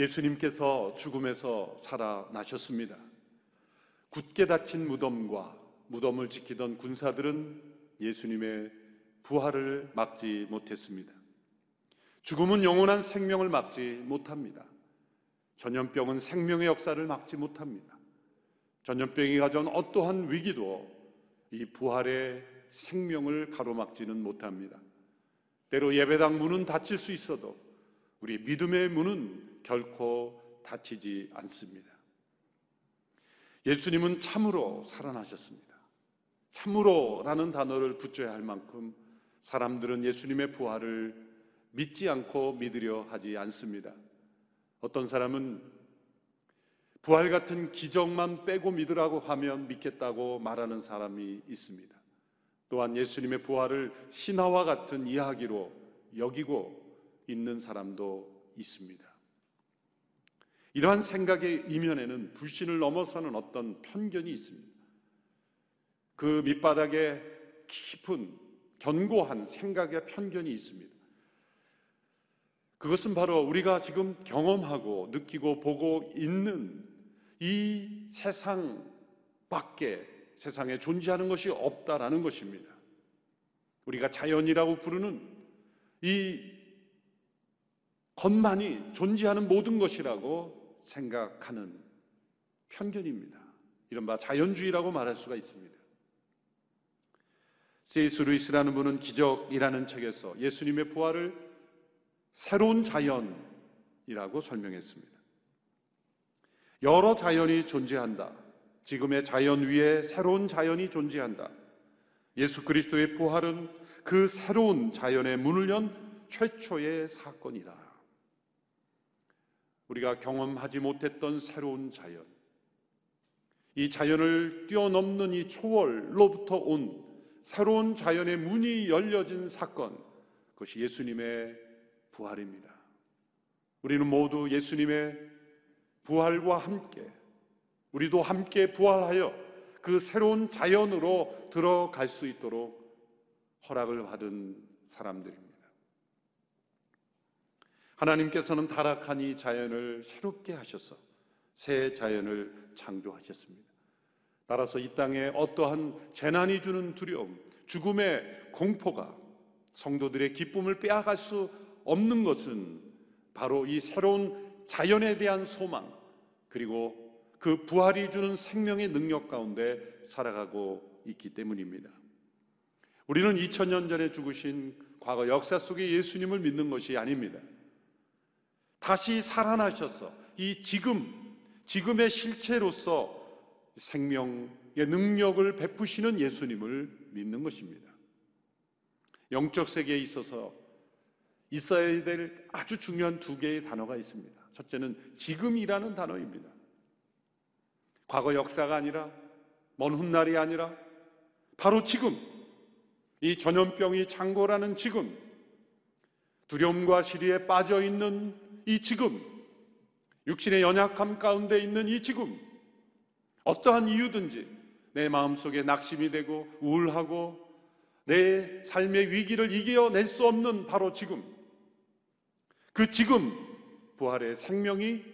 예수님께서 죽음에서 살아나셨습니다. 굳게 닫힌 무덤과 무덤을 지키던 군사들은 예수님의 부활을 막지 못했습니다. 죽음은 영원한 생명을 막지 못합니다. 전염병은 생명의 역사를 막지 못합니다. 전염병이 가져온 어떠한 위기도 이 부활의 생명을 가로막지는 못합니다. 때로 예배당 문은 닫힐 수 있어도 우리 믿음의 문은 결코 닫히지 않습니다. 예수님은 참으로 살아나셨습니다. 참으로라는 단어를 붙여야 할 만큼 사람들은 예수님의 부활을 믿지 않고 믿으려 하지 않습니다. 어떤 사람은 부활 같은 기적만 빼고 믿으라고 하면 믿겠다고 말하는 사람이 있습니다. 또한 예수님의 부활을 신화와 같은 이야기로 여기고 있는 사람도 있습니다. 이러한 생각의 이면에는 불신을 넘어서는 어떤 편견이 있습니다. 그 밑바닥에 깊은 견고한 생각의 편견이 있습니다. 그것은 바로 우리가 지금 경험하고 느끼고 보고 있는 이 세상 밖에 세상에 존재하는 것이 없다라는 것입니다. 우리가 자연이라고 부르는 이 것만이 존재하는 모든 것이라고 생각하는 편견입니다. 이른바 자연주의라고 말할 수가 있습니다. 세이스 루이스라는 분은 기적이라는 책에서 예수님의 부활을 새로운 자연이라고 설명했습니다. 여러 자연이 존재한다. 지금의 자연 위에 새로운 자연이 존재한다. 예수 그리스도의 부활은 그 새로운 자연의 문을 연 최초의 사건이다. 우리가 경험하지 못했던 새로운 자연. 이 자연을 뛰어넘는 이 초월로부터 온 새로운 자연의 문이 열려진 사건. 그것이 예수님의 부활입니다. 우리는 모두 예수님의 부활과 함께 우리도 함께 부활하여 그 새로운 자연으로 들어갈 수 있도록 허락을 받은 사람들입니다. 하나님께서는 타락한 이 자연을 새롭게 하셔서 새 자연을 창조하셨습니다. 따라서 이 땅에 어떠한 재난이 주는 두려움, 죽음의 공포가 성도들의 기쁨을 빼앗갈 수 없는 것은 바로 이 새로운 자연에 대한 소망, 그리고 그 부활이 주는 생명의 능력 가운데 살아가고 있기 때문입니다. 우리는 2000년 전에 죽으신 과거 역사 속의 예수님을 믿는 것이 아닙니다. 다시 살아나셔서 이 지금, 지금의 실체로서 생명의 능력을 베푸시는 예수님을 믿는 것입니다. 영적 세계에 있어서 있어야 될 아주 중요한 두 개의 단어가 있습니다. 첫째는 지금이라는 단어입니다. 과거 역사가 아니라 먼 훗날이 아니라 바로 지금 이 전염병이 창고라는 지금 두려움과 시리에 빠져 있는 이 지금, 육신의 연약함 가운데 있는 이 지금, 어떠한 이유든지 내 마음속에 낙심이 되고 우울하고 내 삶의 위기를 이겨낼 수 없는 바로 지금, 그 지금 부활의 생명이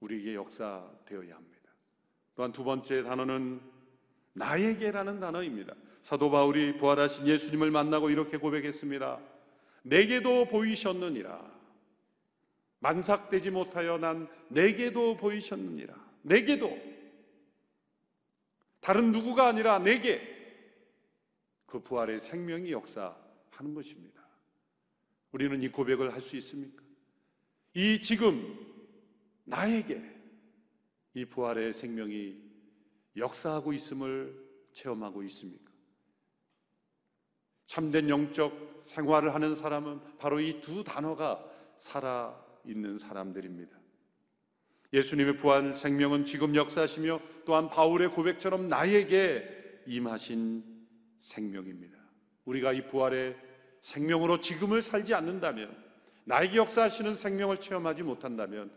우리에게 역사되어야 합니다. 또한 두 번째 단어는 나에게라는 단어입니다. 사도 바울이 부활하신 예수님을 만나고 이렇게 고백했습니다. 내게도 보이셨느니라. 만삭되지 못하여 난 내게도 보이셨느니라. 내게도 다른 누구가 아니라 내게 그 부활의 생명이 역사하는 것입니다. 우리는 이 고백을 할 수 있습니까? 이 지금 나에게 이 부활의 생명이 역사하고 있음을 체험하고 있습니까? 참된 영적 생활을 하는 사람은 바로 이 두 단어가 살아 있는 사람들입니다. 예수님의 부활 생명은 지금 역사하시며 또한 바울의 고백처럼 나에게 임하신 생명입니다. 우리가 이 부활의 생명으로 지금을 살지 않는다면 나에게 역사하시는 생명을 체험하지 못한다면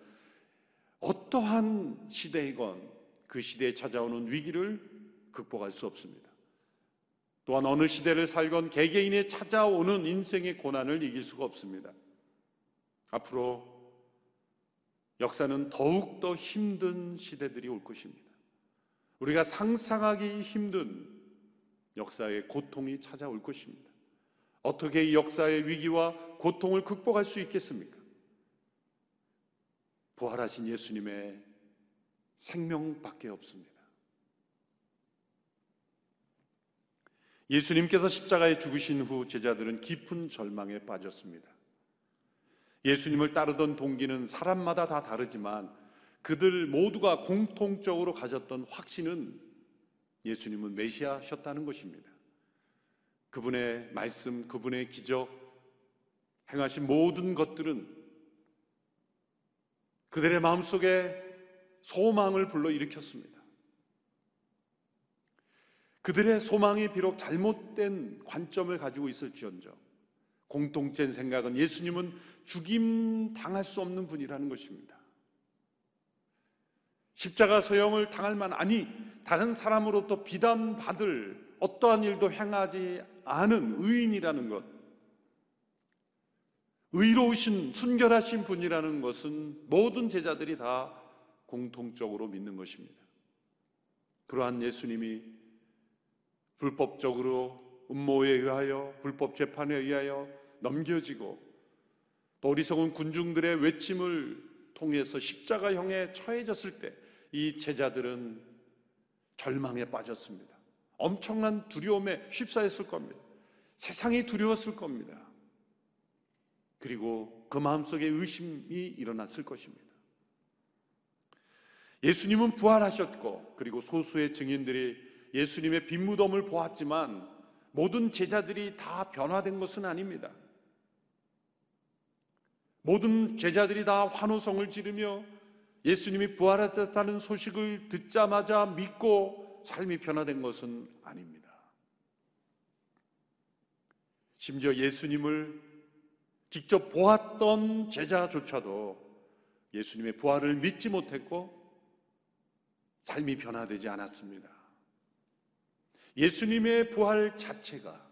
어떠한 시대이건 그 시대에 찾아오는 위기를 극복할 수 없습니다. 또한 어느 시대를 살건 개개인에 찾아오는 인생의 고난을 이길 수가 없습니다. 앞으로 역사는 더욱더 힘든 시대들이 올 것입니다. 우리가 상상하기 힘든 역사의 고통이 찾아올 것입니다. 어떻게 이 역사의 위기와 고통을 극복할 수 있겠습니까? 부활하신 예수님의 생명밖에 없습니다. 예수님께서 십자가에 죽으신 후 제자들은 깊은 절망에 빠졌습니다. 예수님을 따르던 동기는 사람마다 다 다르지만 그들 모두가 공통적으로 가졌던 확신은 예수님은 메시아셨다는 것입니다. 그분의 말씀, 그분의 기적, 행하신 모든 것들은 그들의 마음속에 소망을 불러 일으켰습니다. 그들의 소망이 비록 잘못된 관점을 가지고 있을지언정 공통된 생각은 예수님은 죽임 당할 수 없는 분이라는 것입니다. 십자가 서형을 당할 만 아니 다른 사람으로부터 비담받을 어떠한 일도 행하지 않은 의인이라는 것 의로우신 순결하신 분이라는 것은 모든 제자들이 다 공통적으로 믿는 것입니다. 그러한 예수님이 불법적으로 음모에 의하여 불법 재판에 의하여 넘겨지고 또 어리석은 군중들의 외침을 통해서 십자가형에 처해졌을 때 이 제자들은 절망에 빠졌습니다. 엄청난 두려움에 휩싸였을 겁니다. 세상이 두려웠을 겁니다. 그리고 그 마음속에 의심이 일어났을 것입니다. 예수님은 부활하셨고 그리고 소수의 증인들이 예수님의 빈무덤을 보았지만 모든 제자들이 다 변화된 것은 아닙니다. 모든 제자들이 다 환호성을 지르며 예수님이 부활하셨다는 소식을 듣자마자 믿고 삶이 변화된 것은 아닙니다. 심지어 예수님을 직접 보았던 제자조차도 예수님의 부활을 믿지 못했고 삶이 변화되지 않았습니다. 예수님의 부활 자체가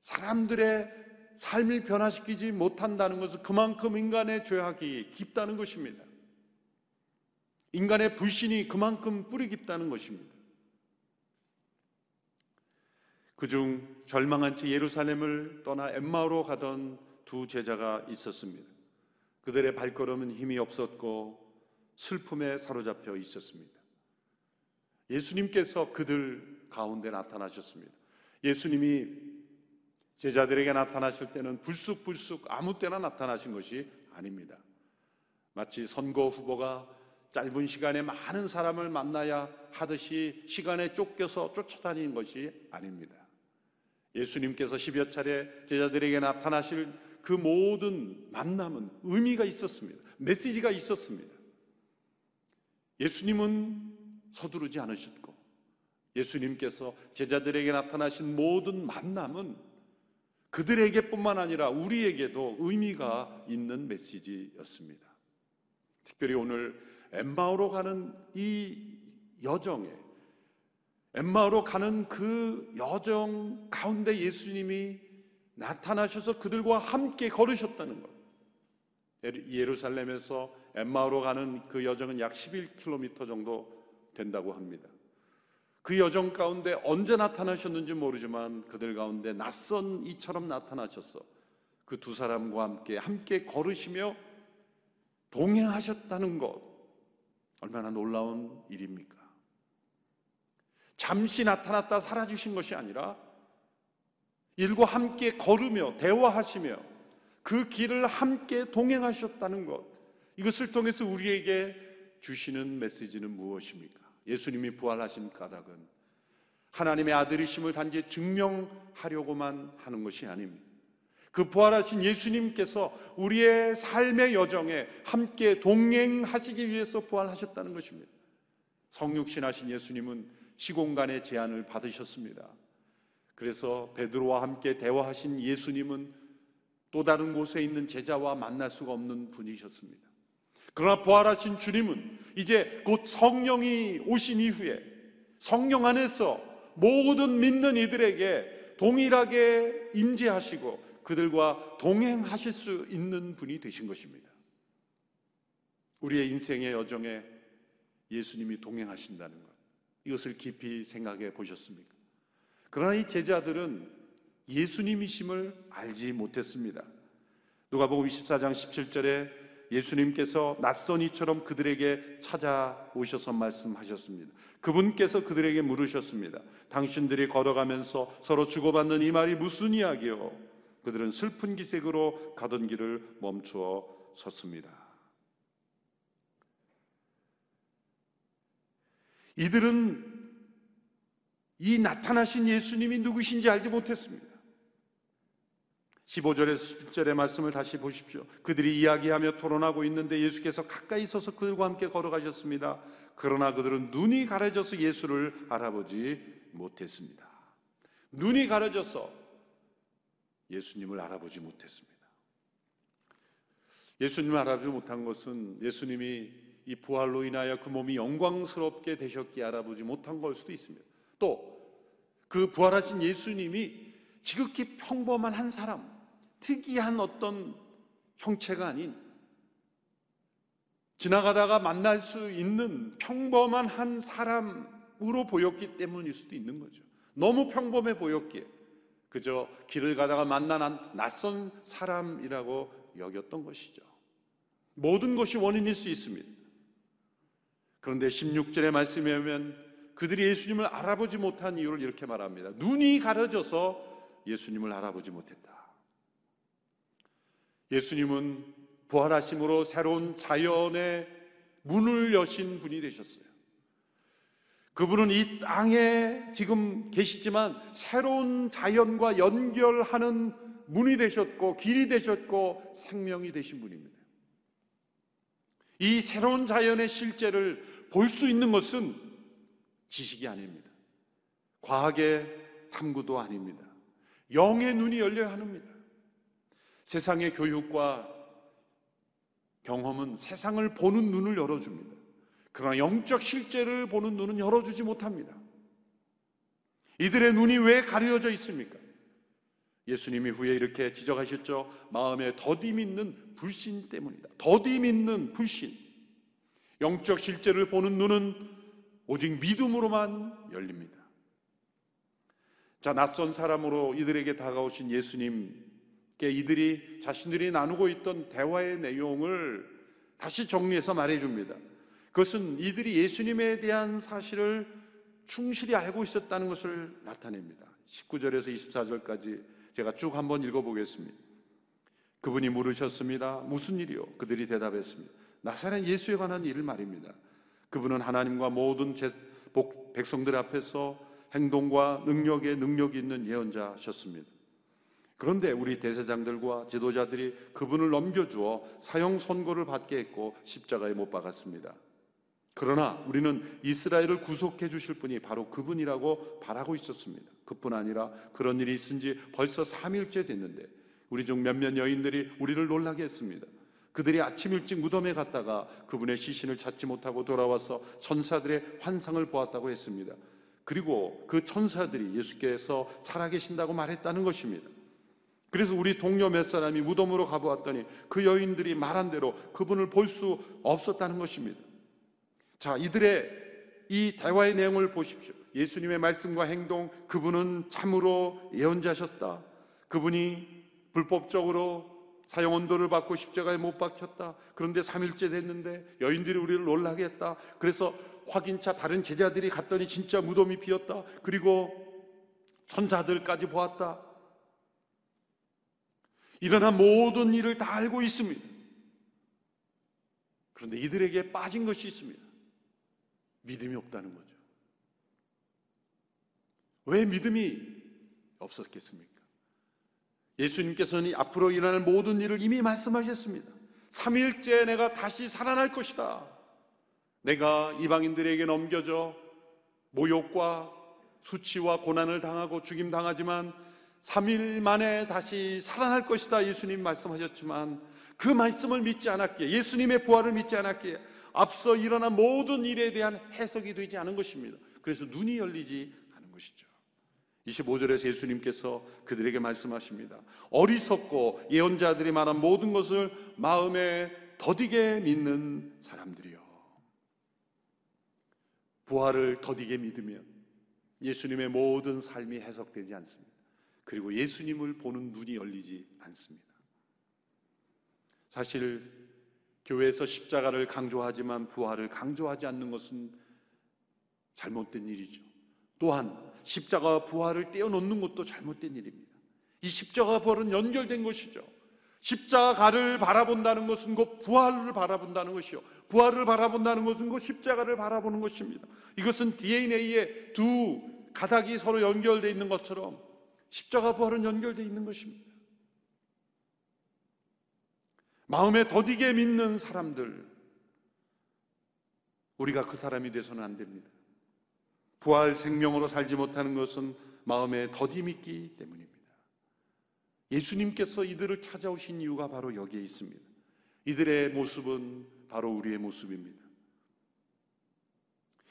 사람들의 삶을 변화시키지 못한다는 것은 그만큼 인간의 죄악이 깊다는 것입니다. 인간의 불신이 그만큼 뿌리 깊다는 것입니다. 그중 절망한 채 예루살렘을 떠나 엠마오로 가던 두 제자가 있었습니다. 그들의 발걸음은 힘이 없었고 슬픔에 사로잡혀 있었습니다. 예수님께서 그들 가운데 나타나셨습니다. 예수님이 제자들에게 나타나실 때는 불쑥불쑥 아무 때나 나타나신 것이 아닙니다. 마치 선거 후보가 짧은 시간에 많은 사람을 만나야 하듯이 시간에 쫓겨서 쫓아다니는 것이 아닙니다. 예수님께서 10여 차례 제자들에게 나타나실 그 모든 만남은 의미가 있었습니다. 메시지가 있었습니다. 예수님은 서두르지 않으셨고 예수님께서 제자들에게 나타나신 모든 만남은 그들에게뿐만 아니라 우리에게도 의미가 있는 메시지였습니다. 특별히 오늘 엠마오로 가는 이 여정에 엠마오로 가는 그 여정 가운데 예수님이 나타나셔서 그들과 함께 걸으셨다는 것. 예루살렘에서 엠마오로 가는 그 여정은 약 11km 정도 된다고 합니다. 그 여정 가운데 언제 나타나셨는지 모르지만 그들 가운데 낯선 이처럼 나타나셔서 그두 사람과 함께 함께 걸으시며 동행하셨다는 것 얼마나 놀라운 일입니까? 잠시 나타났다 사라지신 것이 아니라 일과 함께 걸으며 대화하시며 그 길을 함께 동행하셨다는 것. 이것을 통해서 우리에게 주시는 메시지는 무엇입니까? 예수님이 부활하신 까닭은 하나님의 아들이심을 단지 증명하려고만 하는 것이 아닙니다. 그 부활하신 예수님께서 우리의 삶의 여정에 함께 동행하시기 위해서 부활하셨다는 것입니다. 성육신하신 예수님은 시공간의 제한을 받으셨습니다. 그래서 베드로와 함께 대화하신 예수님은 또 다른 곳에 있는 제자와 만날 수가 없는 분이셨습니다. 그러나 부활하신 주님은 이제 곧 성령이 오신 이후에 성령 안에서 모든 믿는 이들에게 동일하게 임재하시고 그들과 동행하실 수 있는 분이 되신 것입니다. 우리의 인생의 여정에 예수님이 동행하신다는 것. 이것을 깊이 생각해 보셨습니까? 그러나 이 제자들은 예수님이심을 알지 못했습니다. 누가복음 24장 17절에 예수님께서 낯선 이처럼 그들에게 찾아오셔서 말씀하셨습니다. 그분께서 그들에게 물으셨습니다. 당신들이 걸어가면서 서로 주고받는 이 말이 무슨 이야기요? 그들은 슬픈 기색으로 가던 길을 멈추어 섰습니다. 이들은 이 나타나신 예수님이 누구신지 알지 못했습니다. 15절에서 10절의 말씀을 다시 보십시오. 그들이 이야기하며 토론하고 있는데 예수께서 가까이 서서 그들과 함께 걸어가셨습니다. 그러나 그들은 눈이 가려져서 예수를 알아보지 못했습니다. 눈이 가려져서 예수님을 알아보지 못했습니다. 예수님을 알아보지 못한 것은 예수님이 이 부활로 인하여 그 몸이 영광스럽게 되셨기에 알아보지 못한 걸 수도 있습니다. 또 그 부활하신 예수님이 지극히 평범한 한 사람, 특이한 어떤 형체가 아닌 지나가다가 만날 수 있는 평범한 한 사람으로 보였기 때문일 수도 있는 거죠. 너무 평범해 보였기에 그저 길을 가다가 만난 낯선 사람이라고 여겼던 것이죠. 모든 것이 원인일 수 있습니다. 그런데 16절의 말씀에 보면 그들이 예수님을 알아보지 못한 이유를 이렇게 말합니다. 눈이 가려져서 예수님을 알아보지 못했다. 예수님은 부활하심으로 새로운 자연의 문을 여신 분이 되셨어요. 그분은 이 땅에 지금 계시지만 새로운 자연과 연결하는 문이 되셨고 길이 되셨고 생명이 되신 분입니다. 이 새로운 자연의 실제를 볼 수 있는 것은 지식이 아닙니다. 과학의 탐구도 아닙니다. 영의 눈이 열려야 합니다. 세상의 교육과 경험은 세상을 보는 눈을 열어줍니다. 그러나 영적 실제를 보는 눈은 열어주지 못합니다. 이들의 눈이 왜 가려져 있습니까? 예수님이 후에 이렇게 지적하셨죠. 마음에 더디 믿는 불신 때문이다. 더디 믿는 불신. 영적 실제를 보는 눈은 오직 믿음으로만 열립니다. 자, 낯선 사람으로 이들에게 다가오신 예수님 이들이 자신들이 나누고 있던 대화의 내용을 다시 정리해서 말해줍니다. 그것은 이들이 예수님에 대한 사실을 충실히 알고 있었다는 것을 나타냅니다. 19절에서 24절까지 제가 쭉 한번 읽어보겠습니다. 그분이 물으셨습니다. 무슨 일이요? 그들이 대답했습니다. 나사렛 예수에 관한 일을 말입니다. 그분은 하나님과 모든 백성들 앞에서 행동과 능력에 능력이 있는 예언자셨습니다. 그런데 우리 대세장들과 지도자들이 그분을 넘겨주어 사형 선고를 받게 했고 십자가에 못 박았습니다. 그러나 우리는 이스라엘을 구속해 주실 분이 바로 그분이라고 바라고 있었습니다. 그뿐 아니라 그런 일이 있은 지 벌써 3일째 됐는데 우리 중 몇몇 여인들이 우리를 놀라게 했습니다. 그들이 아침 일찍 무덤에 갔다가 그분의 시신을 찾지 못하고 돌아와서 천사들의 환상을 보았다고 했습니다. 그리고 그 천사들이 예수께서 살아계신다고 말했다는 것입니다. 그래서 우리 동료 몇 사람이 무덤으로 가보았더니 그 여인들이 말한 대로 그분을 볼 수 없었다는 것입니다. 자, 이들의 이 대화의 내용을 보십시오. 예수님의 말씀과 행동, 그분은 참으로 예언자셨다. 그분이 불법적으로 사형 언도를 받고 십자가에 못 박혔다. 그런데 3일째 됐는데 여인들이 우리를 놀라게 했다. 그래서 확인차 다른 제자들이 갔더니 진짜 무덤이 비었다. 그리고 천사들까지 보았다. 일어난 모든 일을 다 알고 있습니다. 그런데 이들에게 빠진 것이 있습니다. 믿음이 없다는 거죠. 왜 믿음이 없었겠습니까? 예수님께서는 앞으로 일어날 모든 일을 이미 말씀하셨습니다. 3일째 내가 다시 살아날 것이다. 내가 이방인들에게 넘겨져 모욕과 수치와 고난을 당하고 죽임 당하지만 3일 만에 다시 살아날 것이다 예수님 말씀하셨지만 그 말씀을 믿지 않았기에 예수님의 부활을 믿지 않았기에 앞서 일어난 모든 일에 대한 해석이 되지 않은 것입니다. 그래서 눈이 열리지 않은 것이죠. 25절에서 예수님께서 그들에게 말씀하십니다. 어리석고 예언자들이 말한 모든 것을 마음에 더디게 믿는 사람들이요. 부활을 더디게 믿으면 예수님의 모든 삶이 해석되지 않습니다. 그리고 예수님을 보는 눈이 열리지 않습니다. 사실 교회에서 십자가를 강조하지만 부활을 강조하지 않는 것은 잘못된 일이죠. 또한 십자가와 부활을 떼어놓는 것도 잘못된 일입니다. 이 십자가 부활은 연결된 것이죠. 십자가를 바라본다는 것은 곧 부활을 바라본다는 것이요. 부활을 바라본다는 것은 곧 십자가를 바라보는 것입니다. 이것은 DNA의 두 가닥이 서로 연결되어 있는 것처럼 십자가 부활은 연결되어 있는 것입니다. 마음에 더디게 믿는 사람들, 우리가 그 사람이 돼서는 안 됩니다. 부활 생명으로 살지 못하는 것은 마음에 더디 믿기 때문입니다. 예수님께서 이들을 찾아오신 이유가 바로 여기에 있습니다. 이들의 모습은 바로 우리의 모습입니다.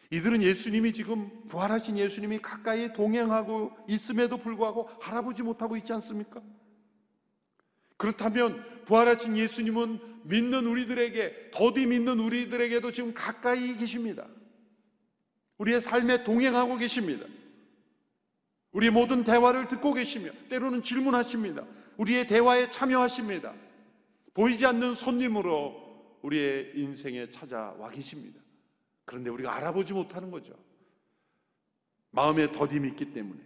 이들은 예수님이 지금 부활하신 예수님이 가까이 동행하고 있음에도 불구하고 알아보지 못하고 있지 않습니까? 그렇다면 부활하신 예수님은 믿는 우리들에게 더디 믿는 우리들에게도 지금 가까이 계십니다. 우리의 삶에 동행하고 계십니다. 우리의 모든 대화를 듣고 계시며 때로는 질문하십니다. 우리의 대화에 참여하십니다. 보이지 않는 손님으로 우리의 인생에 찾아와 계십니다. 그런데 우리가 알아보지 못하는 거죠. 마음에 더딤이 있기 때문에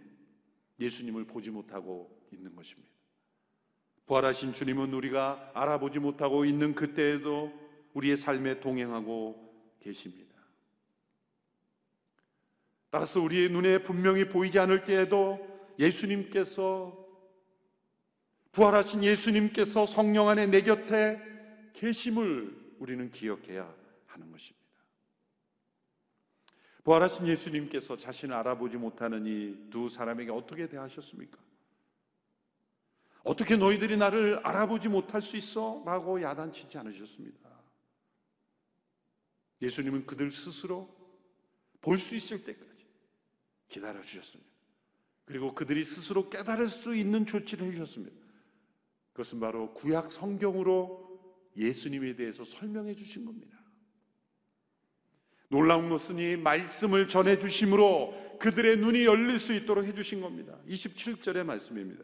예수님을 보지 못하고 있는 것입니다. 부활하신 주님은 우리가 알아보지 못하고 있는 그때에도 우리의 삶에 동행하고 계십니다. 따라서 우리의 눈에 분명히 보이지 않을 때에도 예수님께서 부활하신 예수님께서 성령 안에 내 곁에 계심을 우리는 기억해야 하는 것입니다. 부활하신 예수님께서 자신을 알아보지 못하는 이 두 사람에게 어떻게 대하셨습니까? 어떻게 너희들이 나를 알아보지 못할 수 있어? 라고 야단치지 않으셨습니다. 예수님은 그들 스스로 볼 수 있을 때까지 기다려 주셨습니다. 그리고 그들이 스스로 깨달을 수 있는 조치를 해주셨습니다. 그것은 바로 구약 성경으로 예수님에 대해서 설명해 주신 겁니다. 놀라운 것은 이 말씀을 전해 주심으로 그들의 눈이 열릴 수 있도록 해 주신 겁니다. 27절의 말씀입니다.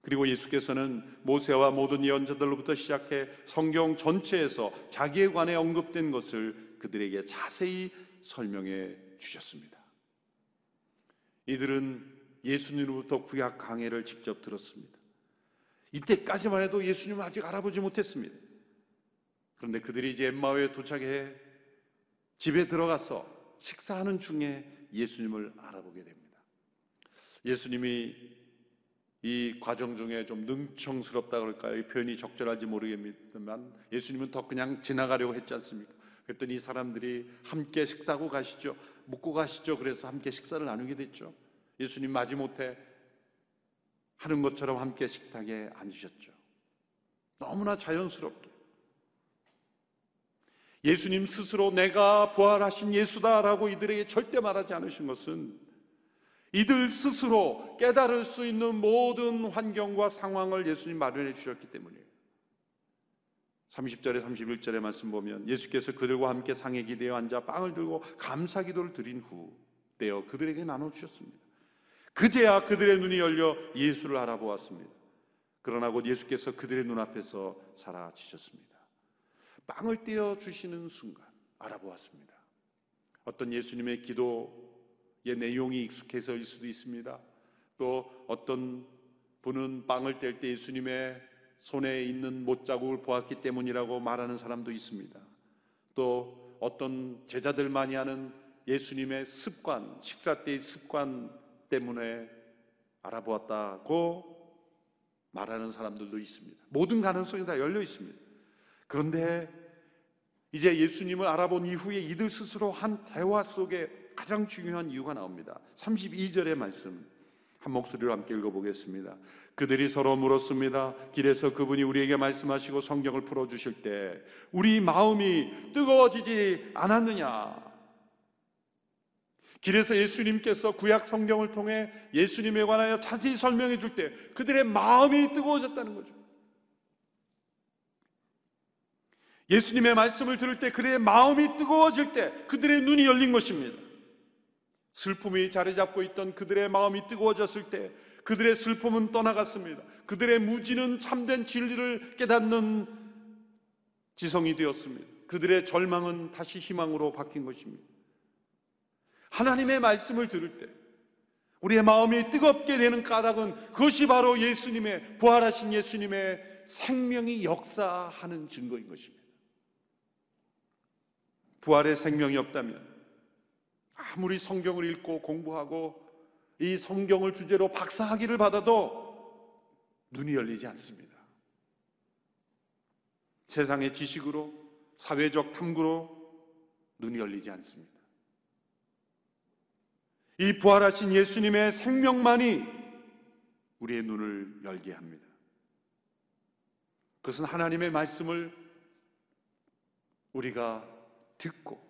그리고 예수께서는 모세와 모든 예언자들로부터 시작해 성경 전체에서 자기에 관해 언급된 것을 그들에게 자세히 설명해 주셨습니다. 이들은 예수님으로부터 구약 강해를 직접 들었습니다. 이때까지만 해도 예수님을 아직 알아보지 못했습니다. 그런데 그들이 이제 엠마오에 도착해 집에 들어가서 식사하는 중에 예수님을 알아보게 됩니다. 예수님이 이 과정 중에 좀 능청스럽다 그럴까요? 이 표현이 적절한지 모르겠지만 예수님은 더 그냥 지나가려고 했지 않습니까? 그랬더니 이 사람들이 함께 식사하고 가시죠. 묵고 가시죠. 그래서 함께 식사를 나누게 됐죠. 예수님 마지못해 하는 것처럼 함께 식탁에 앉으셨죠. 너무나 자연스럽게. 예수님 스스로 내가 부활하신 예수다라고 이들에게 절대 말하지 않으신 것은 이들 스스로 깨달을 수 있는 모든 환경과 상황을 예수님 마련해 주셨기 때문이에요. 30절에 31절의 말씀 보면 예수께서 그들과 함께 상에 기대어 앉아 빵을 들고 감사 기도를 드린 후 떼어 그들에게 나눠 주셨습니다. 그제야 그들의 눈이 열려 예수를 알아보았습니다. 그러나 곧 예수께서 그들의 눈앞에서 사라지셨습니다. 빵을 떼어 주시는 순간 알아보았습니다. 어떤 예수님의 기도의 내용이 익숙해서일 수도 있습니다. 또 어떤 분은 빵을 뗄 때 예수님의 손에 있는 못자국을 보았기 때문이라고 말하는 사람도 있습니다. 또 어떤 제자들만이 하는 예수님의 습관, 식사 때의 습관 때문에 알아보았다고 말하는 사람들도 있습니다. 모든 가능성이 다 열려 있습니다. 그런데 이제 예수님을 알아본 이후에 이들 스스로 한 대화 속에 가장 중요한 이유가 나옵니다. 32절의 말씀 한 목소리로 함께 읽어보겠습니다. 그들이 서로 물었습니다. 길에서 그분이 우리에게 말씀하시고 성경을 풀어주실 때 우리 마음이 뜨거워지지 않았느냐? 길에서 예수님께서 구약 성경을 통해 예수님에 관하여 자세히 설명해 줄 때 그들의 마음이 뜨거워졌다는 거죠. 예수님의 말씀을 들을 때 그들의 마음이 뜨거워질 때 그들의 눈이 열린 것입니다. 슬픔이 자리 잡고 있던 그들의 마음이 뜨거워졌을 때 그들의 슬픔은 떠나갔습니다. 그들의 무지는 참된 진리를 깨닫는 지성이 되었습니다. 그들의 절망은 다시 희망으로 바뀐 것입니다. 하나님의 말씀을 들을 때 우리의 마음이 뜨겁게 되는 까닭은 그것이 바로 예수님의 부활하신 예수님의 생명이 역사하는 증거인 것입니다. 부활의 생명이 없다면 아무리 성경을 읽고 공부하고 이 성경을 주제로 박사학위를 받아도 눈이 열리지 않습니다. 세상의 지식으로 사회적 탐구로 눈이 열리지 않습니다. 이 부활하신 예수님의 생명만이 우리의 눈을 열게 합니다. 그것은 하나님의 말씀을 우리가 듣고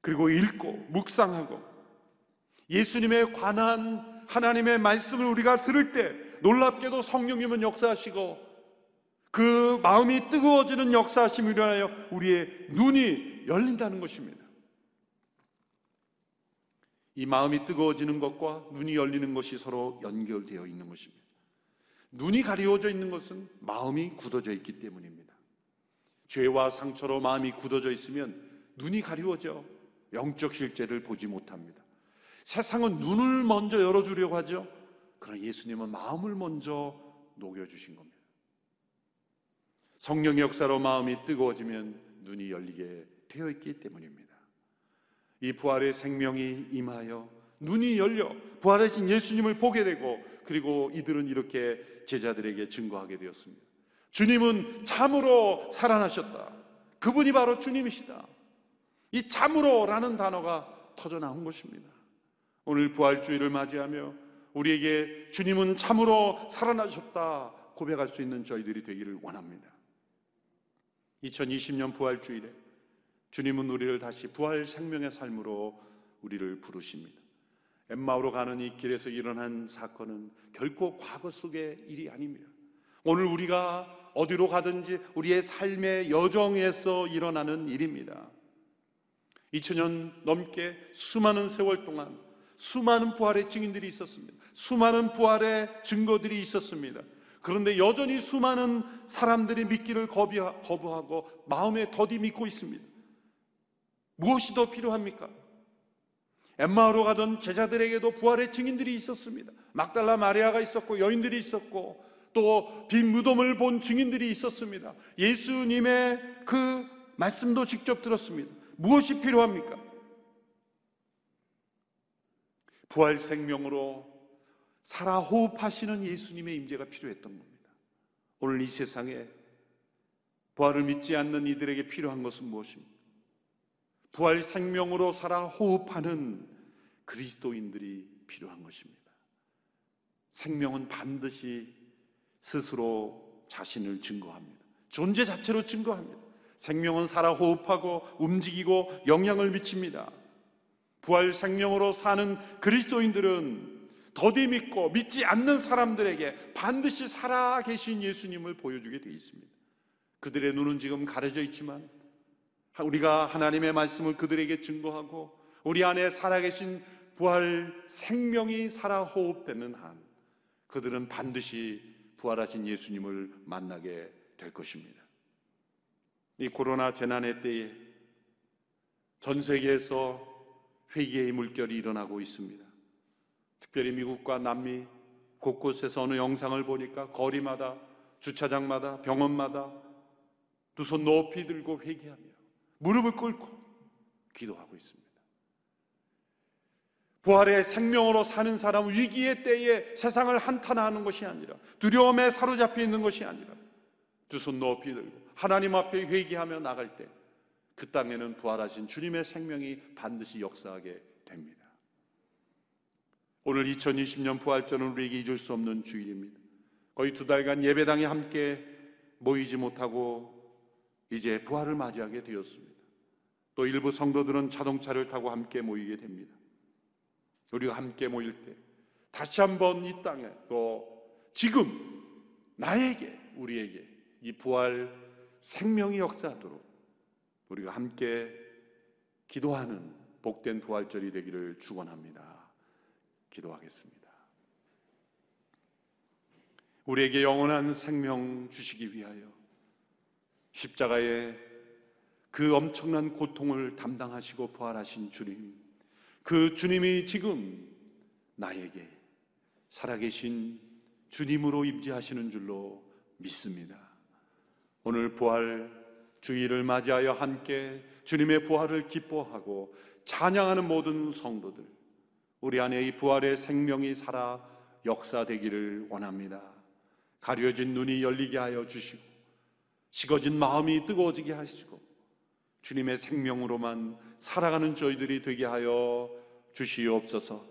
그리고 읽고 묵상하고 예수님에 관한 하나님의 말씀을 우리가 들을 때 놀랍게도 성령님은 역사하시고 그 마음이 뜨거워지는 역사하심이 일어나여 우리의 눈이 열린다는 것입니다. 이 마음이 뜨거워지는 것과 눈이 열리는 것이 서로 연결되어 있는 것입니다. 눈이 가리워져 있는 것은 마음이 굳어져 있기 때문입니다. 죄와 상처로 마음이 굳어져 있으면 눈이 가리워져 영적 실제를 보지 못합니다. 세상은 눈을 먼저 열어주려고 하죠. 그러나 예수님은 마음을 먼저 녹여주신 겁니다. 성령 역사로 마음이 뜨거워지면 눈이 열리게 되어 있기 때문입니다. 이 부활의 생명이 임하여 눈이 열려 부활하신 예수님을 보게 되고 그리고 이들은 이렇게 제자들에게 증거하게 되었습니다. 주님은 참으로 살아나셨다. 그분이 바로 주님이시다. 이 참으로라는 단어가 터져 나온 것입니다. 오늘 부활주의를 맞이하며 우리에게 주님은 참으로 살아나셨다 고백할 수 있는 저희들이 되기를 원합니다. 2020년 부활주일에 주님은 우리를 다시 부활 생명의 삶으로 우리를 부르십니다. 엠마오로 가는 이 길에서 일어난 사건은 결코 과거 속의 일이 아닙니다. 오늘 우리가 어디로 가든지 우리의 삶의 여정에서 일어나는 일입니다. 2000년 넘게 수많은 세월 동안 수많은 부활의 증인들이 있었습니다. 수많은 부활의 증거들이 있었습니다. 그런데 여전히 수많은 사람들이 믿기를 거부하고 마음에 더디 믿고 있습니다. 무엇이 더 필요합니까? 엠마오로 가던 제자들에게도 부활의 증인들이 있었습니다. 막달라 마리아가 있었고 여인들이 있었고 또 빈 무덤을 본 증인들이 있었습니다. 예수님의 그 말씀도 직접 들었습니다. 무엇이 필요합니까? 부활 생명으로 살아 호흡하시는 예수님의 임재가 필요했던 겁니다. 오늘 이 세상에 부활을 믿지 않는 이들에게 필요한 것은 무엇입니까? 부활 생명으로 살아 호흡하는 그리스도인들이 필요한 것입니다. 생명은 반드시 스스로 자신을 증거합니다. 존재 자체로 증거합니다. 생명은 살아 호흡하고 움직이고 영향을 미칩니다. 부활 생명으로 사는 그리스도인들은 더디 믿고 믿지 않는 사람들에게 반드시 살아 계신 예수님을 보여주게 되어 있습니다. 그들의 눈은 지금 가려져 있지만 우리가 하나님의 말씀을 그들에게 증거하고 우리 안에 살아계신 부활 생명이 살아 호흡되는 한 그들은 반드시 부활하신 예수님을 만나게 될 것입니다. 이 코로나 재난의 때에 전 세계에서 회개의 물결이 일어나고 있습니다. 특별히 미국과 남미 곳곳에서 어느 영상을 보니까 거리마다 주차장마다 병원마다 두 손 높이 들고 회개하며 무릎을 꿇고 기도하고 있습니다. 부활의 생명으로 사는 사람은 위기의 때에 세상을 한탄하는 것이 아니라 두려움에 사로잡혀 있는 것이 아니라 두 손 높이 들고 하나님 앞에 회개하며 나갈 때 그 땅에는 부활하신 주님의 생명이 반드시 역사하게 됩니다. 오늘 2020년 부활절은 우리에게 잊을 수 없는 주일입니다. 거의 두 달간 예배당에 함께 모이지 못하고 이제 부활을 맞이하게 되었습니다. 또 일부 성도들은 자동차를 타고 함께 모이게 됩니다. 우리가 함께 모일 때 다시 한번 이 땅에 또 지금 나에게 우리에게 이 부활 생명이 역사하도록 우리가 함께 기도하는 복된 부활절이 되기를 축원합니다. 기도하겠습니다. 우리에게 영원한 생명 주시기 위하여 십자가의 그 엄청난 고통을 담당하시고 부활하신 주님, 그 주님이 지금 나에게 살아계신 주님으로 임재하시는 줄로 믿습니다. 오늘 부활 주일을 맞이하여 함께 주님의 부활을 기뻐하고 찬양하는 모든 성도들, 우리 안에 이 부활의 생명이 살아 역사되기를 원합니다. 가려진 눈이 열리게 하여 주시고, 식어진 마음이 뜨거워지게 하시고, 주님의 생명으로만 살아가는 저희들이 되게 하여 주시옵소서.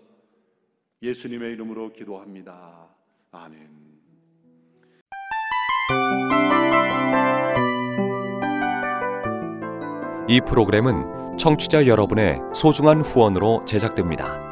예수님의 이름으로 기도합니다. 아멘. 이 프로그램은 청취자 여러분의 소중한 후원으로 제작됩니다.